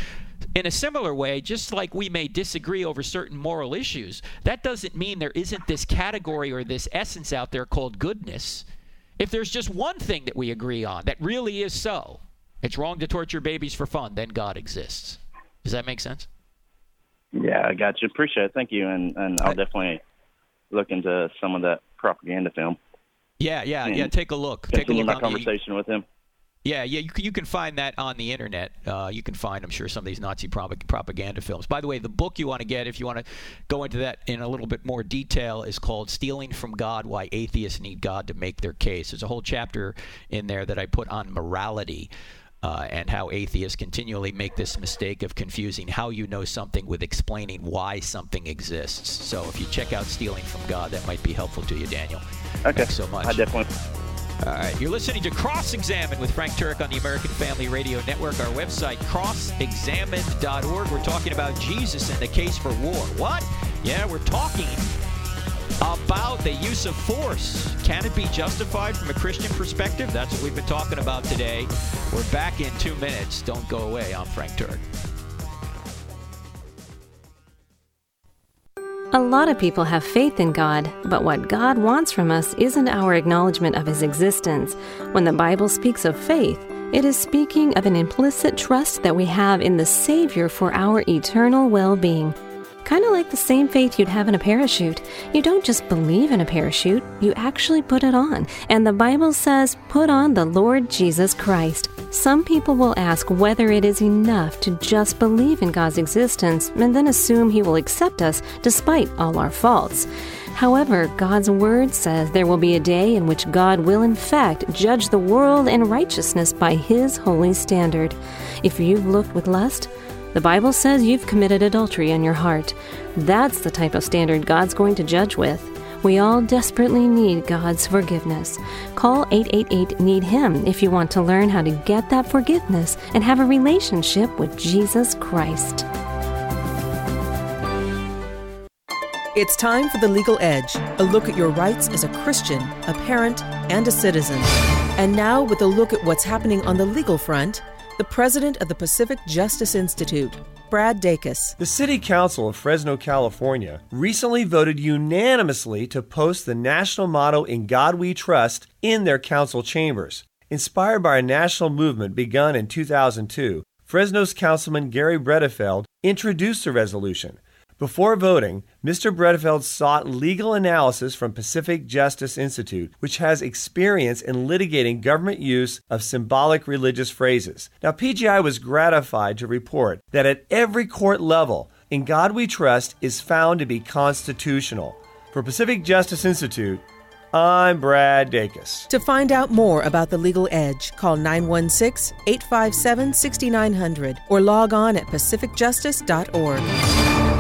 Speaker 2: In a similar way, just like we may disagree over certain moral issues, that doesn't mean there isn't this category or this essence out there called goodness. If there's just one thing that we agree on that really is so, it's wrong to torture babies for fun, then God exists. Does that make sense?
Speaker 13: Yeah, I got you. Appreciate it. Thank you. And, and I'll definitely look into some of that propaganda film.
Speaker 2: Yeah, yeah, yeah. Take a look. Take a look.
Speaker 13: At my conversation
Speaker 2: the,
Speaker 13: with him.
Speaker 2: Yeah, yeah. You, you can find that on the internet. Uh, you can find, I'm sure, some of these Nazi propaganda films. By the way, the book you want to get, if you want to go into that in a little bit more detail, is called "Stealing from God: Why Atheists Need God to Make Their Case." There's a whole chapter in there that I put on morality. Uh, and how atheists continually make this mistake of confusing how you know something with explaining why something exists. So if you check out Stealing from God, that might be helpful to you, Daniel.
Speaker 13: Okay.
Speaker 2: Thanks so much.
Speaker 13: I definitely.
Speaker 2: All right. You're listening to Cross Examine with Frank Turek on the American Family Radio Network. Our website, crossexamined.org. We're talking about Jesus and the case for war. What? Yeah, we're talking about the use of force. Can it be justified from a Christian perspective? That's what we've been talking about today. We're back in two minutes. Don't go away. I'm Frank Turek.
Speaker 14: A lot of people have faith in God, but what God wants from us isn't our acknowledgement of His existence. When the Bible speaks of faith, it is speaking of an implicit trust that we have in the Savior for our eternal well being. Kind of like the same faith you'd have in a parachute. You don't just believe in a parachute, you actually put it on. And the Bible says, put on the Lord Jesus Christ. Some people will ask whether it is enough to just believe in God's existence and then assume He will accept us despite all our faults. However, God's Word says there will be a day in which God will, in fact, judge the world in righteousness by His holy standard. If you've looked with lust, the Bible says you've committed adultery in your heart. That's the type of standard God's going to judge with. We all desperately need God's forgiveness. Call 888 Need Him if you want to learn how to get that forgiveness and have a relationship with Jesus Christ.
Speaker 15: It's time for The Legal Edge, a look at your rights as a Christian, a parent, and a citizen. And now, with a look at what's happening on the legal front, the president of the Pacific Justice Institute, Brad Dacus.
Speaker 16: The City Council of Fresno, California, recently voted unanimously to post the national motto In God We Trust in their council chambers. Inspired by a national movement begun in 2002, Fresno's Councilman Gary Bredefeld introduced the resolution. Before voting, Mr. Bredefeld sought legal analysis from Pacific Justice Institute, which has experience in litigating government use of symbolic religious phrases. Now, PJI was gratified to report that at every court level, In God We Trust is found to be constitutional. For Pacific Justice Institute, I'm Brad Dacus.
Speaker 15: To find out more about the legal edge, call 916 857 6900 or log on at pacificjustice.org.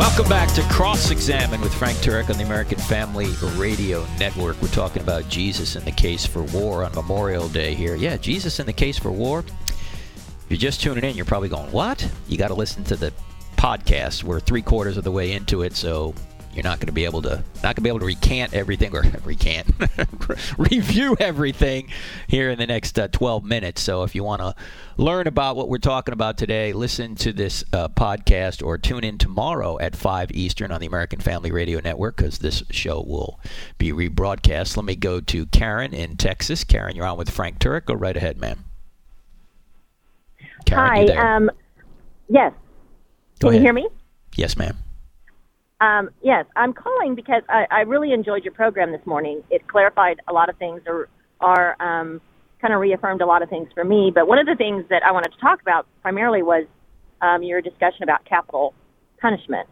Speaker 2: Welcome back to Cross Examine with Frank Turek on the American Family Radio Network. We're talking about Jesus and the case for war on Memorial Day here. Yeah, Jesus and the case for war. If you're just tuning in, you're probably going, What? You got to listen to the podcast. We're three quarters of the way into it, so you're not going to be able to not going to be able to recant everything or recant review everything here in the next uh, 12 minutes. So if you want to learn about what we're talking about today listen to this uh, podcast or tune in tomorrow at 5 eastern on the american family radio network because this show will be rebroadcast. Let me go to karen in texas. Karen you're on with frank turek. Go right ahead ma'am. Karen,
Speaker 17: hi um, yes.
Speaker 2: Go
Speaker 17: can
Speaker 2: ahead.
Speaker 17: you hear me?
Speaker 2: Yes ma'am
Speaker 17: Um, yes, I'm calling because I, I really enjoyed your program this morning. It clarified a lot of things, or, or um, kind of reaffirmed a lot of things for me. But one of the things that I wanted to talk about primarily was um, your discussion about capital punishment,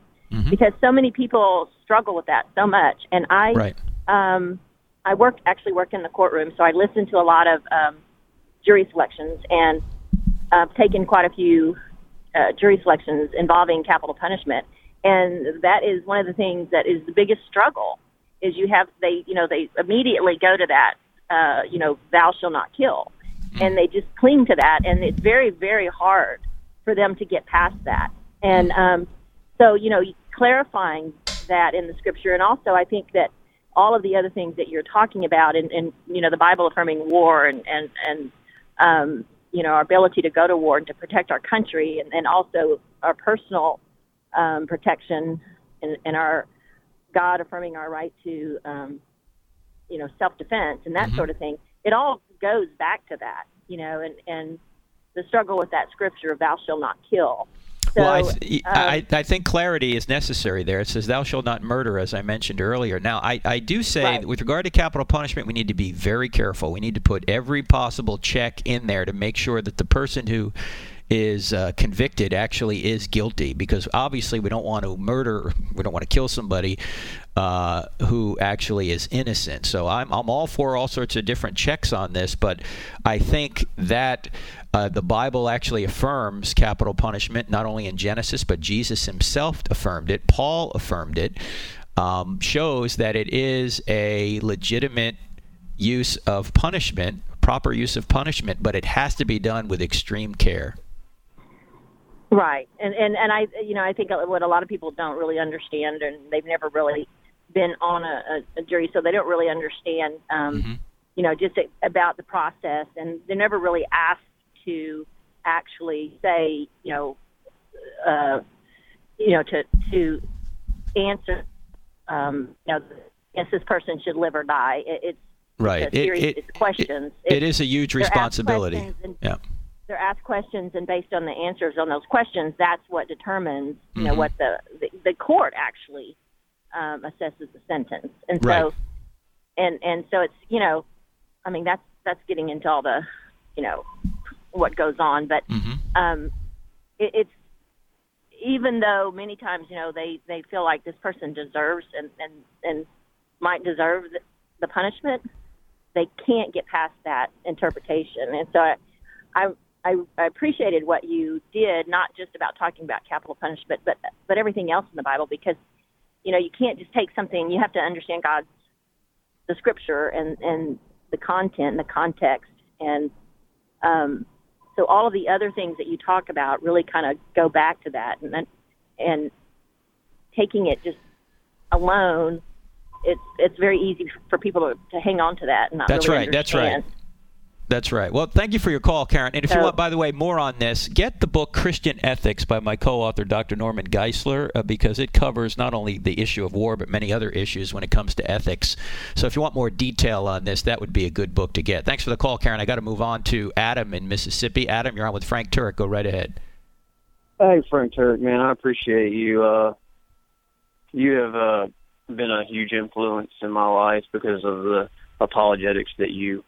Speaker 17: because so many people struggle with that so much. And I,
Speaker 2: right.
Speaker 17: um, I worked actually worked in the courtroom, so I listened to a lot of um, jury selections and uh, taken quite a few uh, jury selections involving capital punishment and that is one of the things that is the biggest struggle is you have they you know they immediately go to that uh you know thou shall not kill. And they just cling to that. And it's very very hard for them to get past that. And um so you know clarifying that in the scripture and also i think that all of the other things that you're talking about and, and you know the bible affirming war and and and um you know our ability to go to war and to protect our country and, and also our personal um, protection and, and our God affirming our right to, um, you know, self-defense and that sort of thing. It all goes back to that, you know, and, and the struggle with that scripture of "Thou shalt not kill." So,
Speaker 2: well, I, th-
Speaker 17: um,
Speaker 2: I, I think clarity is necessary there. It says, "Thou shalt not murder," as I mentioned earlier. Now, I, I do say,
Speaker 17: Right.
Speaker 2: with regard to capital punishment, we need to be very careful. We need to put every possible check in there to make sure that the person who is uh, convicted actually is guilty, because obviously we don't want to murder, we don't want to kill somebody uh, who actually is innocent. So I'm I'm all for all sorts of different checks on this, but I think that. Uh, the Bible actually affirms capital punishment, not only in Genesis, but Jesus himself affirmed it. Paul affirmed it. Um, shows that it is a legitimate use of punishment, proper use of punishment, but it has to be done with extreme care.
Speaker 17: Right, and and and I, you know, I think what a lot of people don't really understand, and they've never really been on a, a, a jury, so they don't really understand, um, you know, just about the process, and they're never really asked to actually say, you know, uh, you know, to to answer, um, you know, yes, this person should live or die. It, it's
Speaker 2: right. It,
Speaker 17: it, questions.
Speaker 2: It, it is a huge responsibility.
Speaker 17: and-
Speaker 2: Yeah.
Speaker 17: They're asked questions, and based on the answers on those questions, that's what determines, you know,
Speaker 2: Mhm.
Speaker 17: what the, the the court actually um, assesses the sentence. And so,
Speaker 2: Right.
Speaker 17: and and so it's you know, I mean that's that's getting into all the, you know, what goes on, but um, it, it's even though many times you know they they feel like this person deserves and and and might deserve the, the punishment, they can't get past that interpretation. And so I, I I I appreciated what you did, not just about talking about capital punishment, but but everything else in the Bible, because you know you can't just take something. You have to understand God's the Scripture and and the content, and the context, and um, so all of the other things that you talk about really kind of go back to that, and then- and taking it just alone, it's it's very easy for people to, to hang on to that and not
Speaker 2: That's
Speaker 17: really
Speaker 2: right. That's right.
Speaker 17: Understand.
Speaker 2: That's right. Well, thank you for your call, Karen. And if you want, by the way, more on this, get the book Christian Ethics by my co author, Dr. Norman Geisler, uh, because it covers not only the issue of war, but many other issues when it comes to ethics. So if you want more detail on this, that would be a good book to get. Thanks for the call, Karen. I got to move on to Adam in Mississippi. Adam, you're on with Frank Turek. Go right ahead.
Speaker 18: Hey, Frank Turk, man, I appreciate you. Uh, you have uh, been a huge influence in my life because of the apologetics that you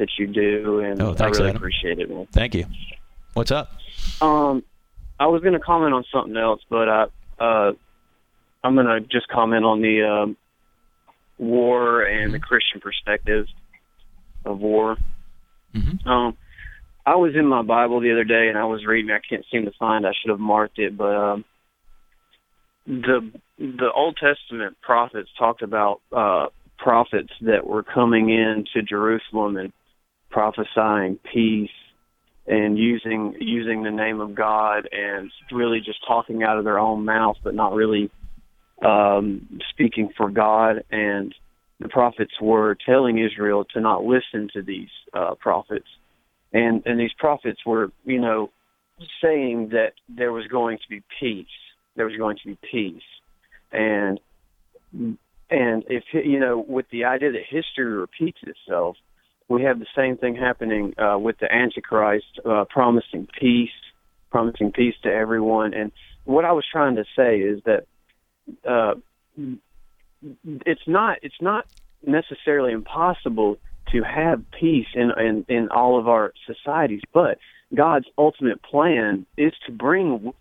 Speaker 18: that you do, and
Speaker 2: Oh, thanks,
Speaker 18: I really
Speaker 2: Adam.
Speaker 18: appreciate it, man.
Speaker 2: Thank you. What's up?
Speaker 18: Um, I was going to comment on something else, but I, uh, I'm going to just comment on the um, war and the Christian perspective of war. Um, I was in my Bible the other day and I was reading. I can't seem to find. I should have marked it, but um, the the Old Testament prophets talked about uh, prophets that were coming into Jerusalem and prophesying peace and using using the name of God and really just talking out of their own mouth, but not really um, speaking for God. And the prophets were telling Israel to not listen to these uh, prophets, and and these prophets were, you know, saying that there was going to be peace. There was going to be peace, and and if you know, with the idea that history repeats itself, we have the same thing happening uh, with the Antichrist uh, promising peace, promising peace to everyone. And what I was trying to say is that uh, it's not it's not necessarily impossible to have peace in, in in all of our societies, but God's ultimate plan is to bring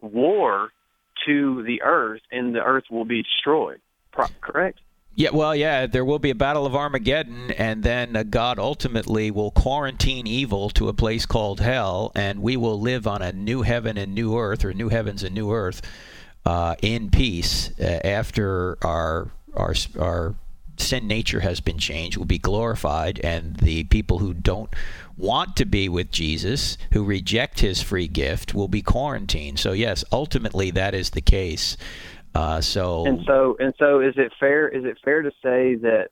Speaker 18: war to the earth, and the earth will be destroyed. Correct?
Speaker 2: Yeah, well, yeah, there will be a battle of Armageddon, and then uh, God ultimately will quarantine evil to a place called hell, and we will live on a new heaven and new earth, or new heavens and new earth, uh, in peace uh, after our our our sin nature has been changed. Will be glorified, and the people who don't want to be with Jesus, who reject His free gift, will be quarantined. So, yes, ultimately that is the case. Uh, so
Speaker 18: And so, and so, is it fair? Is it fair to say that,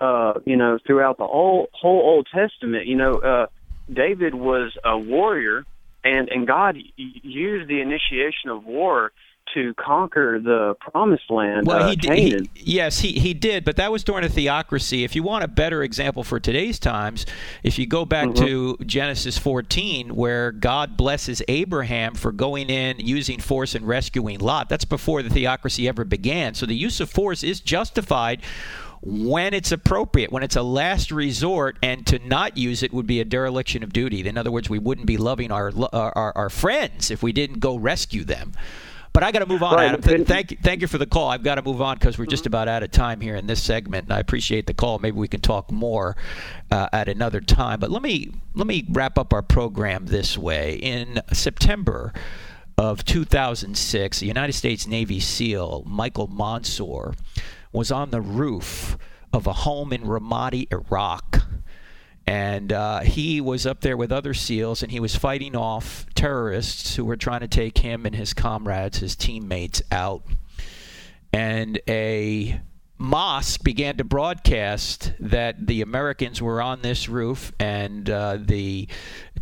Speaker 18: uh, you know, throughout the whole whole Old Testament, you know, uh, David was a warrior, and and God used the initiation of war to conquer the promised land,
Speaker 2: Well,
Speaker 18: uh,
Speaker 2: he, did, he yes, he, he did, but that was during a theocracy. If you want a better example for today's times, if you go back to Genesis 14, where God blesses Abraham for going in, using force, and rescuing Lot, that's before the theocracy ever began. So the use of force is justified when it's appropriate, when it's a last resort, and to not use it would be a dereliction of duty. In other words, we wouldn't be loving our, our, our friends if we didn't go rescue them. But I got to move on,
Speaker 18: Right,
Speaker 2: Adam. Th- thank you, thank you for the call. I've got to move on because we're just about out of time here in this segment, and I appreciate the call. Maybe we can talk more uh, at another time. But let me let me wrap up our program this way. In September of 2006, the United States Navy SEAL Michael Monsoor was on the roof of a home in Ramadi, Iraq and uh, he was up there with other SEALs, and he was fighting off terrorists who were trying to take him and his comrades, his teammates, out. And a mosque began to broadcast that the Americans were on this roof and uh, the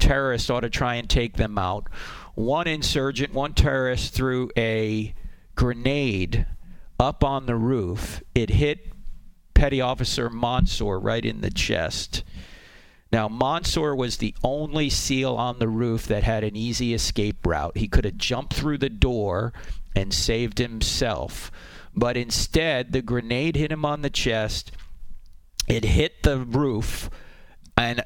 Speaker 2: terrorists ought to try and take them out. One insurgent, one terrorist threw a grenade up on the roof. It hit Petty Officer Monsoor right in the chest. Now, Monsoor was the only SEAL on the roof that had an easy escape route. He could have jumped through the door and saved himself. But instead, the grenade hit him on the chest. It hit the roof. And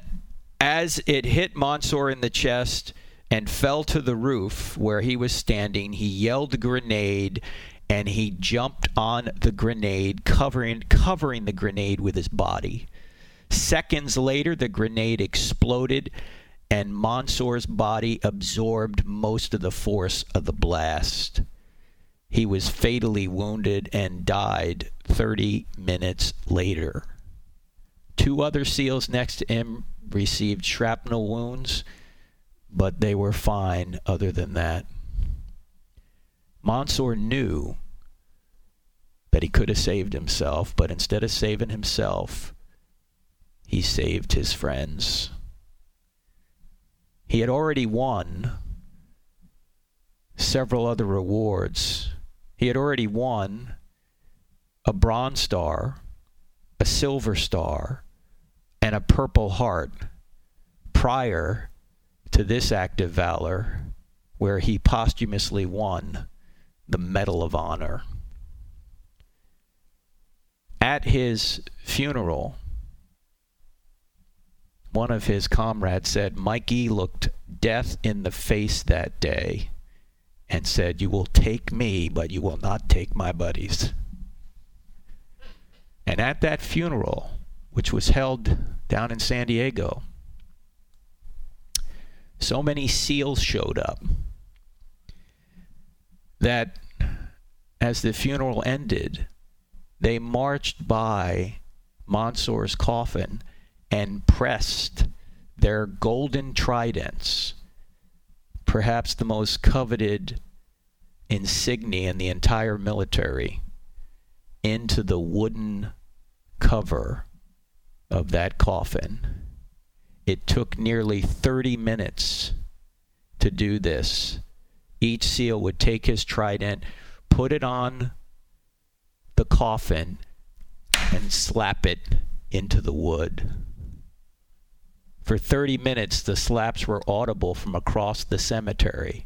Speaker 2: as it hit Monsoor in the chest and fell to the roof where he was standing, he yelled grenade and he jumped on the grenade, covering, covering the grenade with his body. Seconds later, the grenade exploded, and Monsoor's body absorbed most of the force of the blast. He was fatally wounded and died 30 minutes later. Two other SEALs next to him received shrapnel wounds, but they were fine other than that. Monsoor knew that he could have saved himself, but instead of saving himself, he saved his friends. He had already won several other rewards. He had already won a Bronze Star, a Silver Star, and a Purple Heart prior to this act of valor, where he posthumously won the Medal of Honor. At his funeral, one of his comrades said, Mikey looked death in the face that day and said, You will take me, but you will not take my buddies. And at that funeral, which was held down in San Diego, so many SEALs showed up that as the funeral ended, they marched by Monsoor's coffin and pressed their golden tridents, perhaps the most coveted insignia in the entire military, into the wooden cover of that coffin. It took nearly 30 minutes to do this. Each SEAL would take his trident, put it on the coffin, and slap it into the wood. For 30 minutes, the slaps were audible from across the cemetery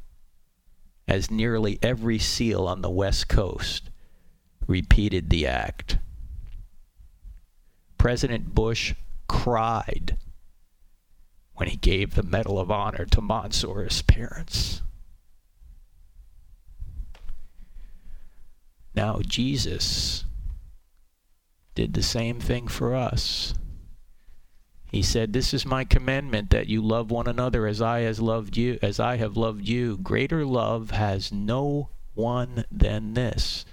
Speaker 2: as nearly every SEAL on the West Coast repeated the act. President Bush cried when he gave the Medal of Honor to Monsoor's parents. Now, Jesus did the same thing for us. He said, "This is my commandment that you love one another as I has loved you, as I have loved you. Greater love has no one than this,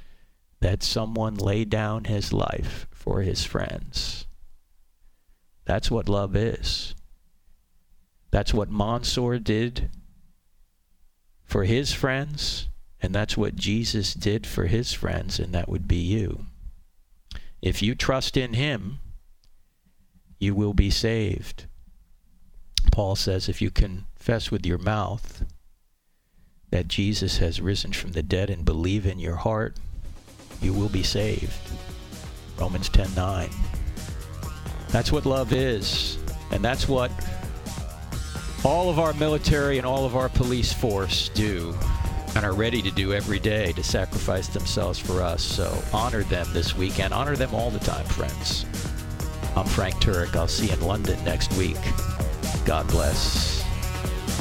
Speaker 2: that someone lay down his life for his friends." That's what love is. That's what Monsoor did for his friends, and that's what Jesus did for his friends, and that would be you. If you trust in him, you will be saved. Paul says if you confess with your mouth that Jesus has risen from the dead and believe in your heart, you will be saved. Romans 10:9. That's what love is, and that's what all of our military and all of our police force do and are ready to do every day to sacrifice themselves for us. So honor them this weekend. Honor them all the time, friends. I'm Frank Turek. I'll see you in London next week. God bless.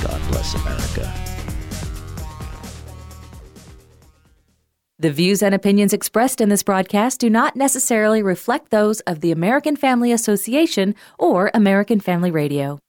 Speaker 2: God bless America.
Speaker 19: The views and opinions expressed in this broadcast do not necessarily reflect those of the American Family Association or American Family Radio.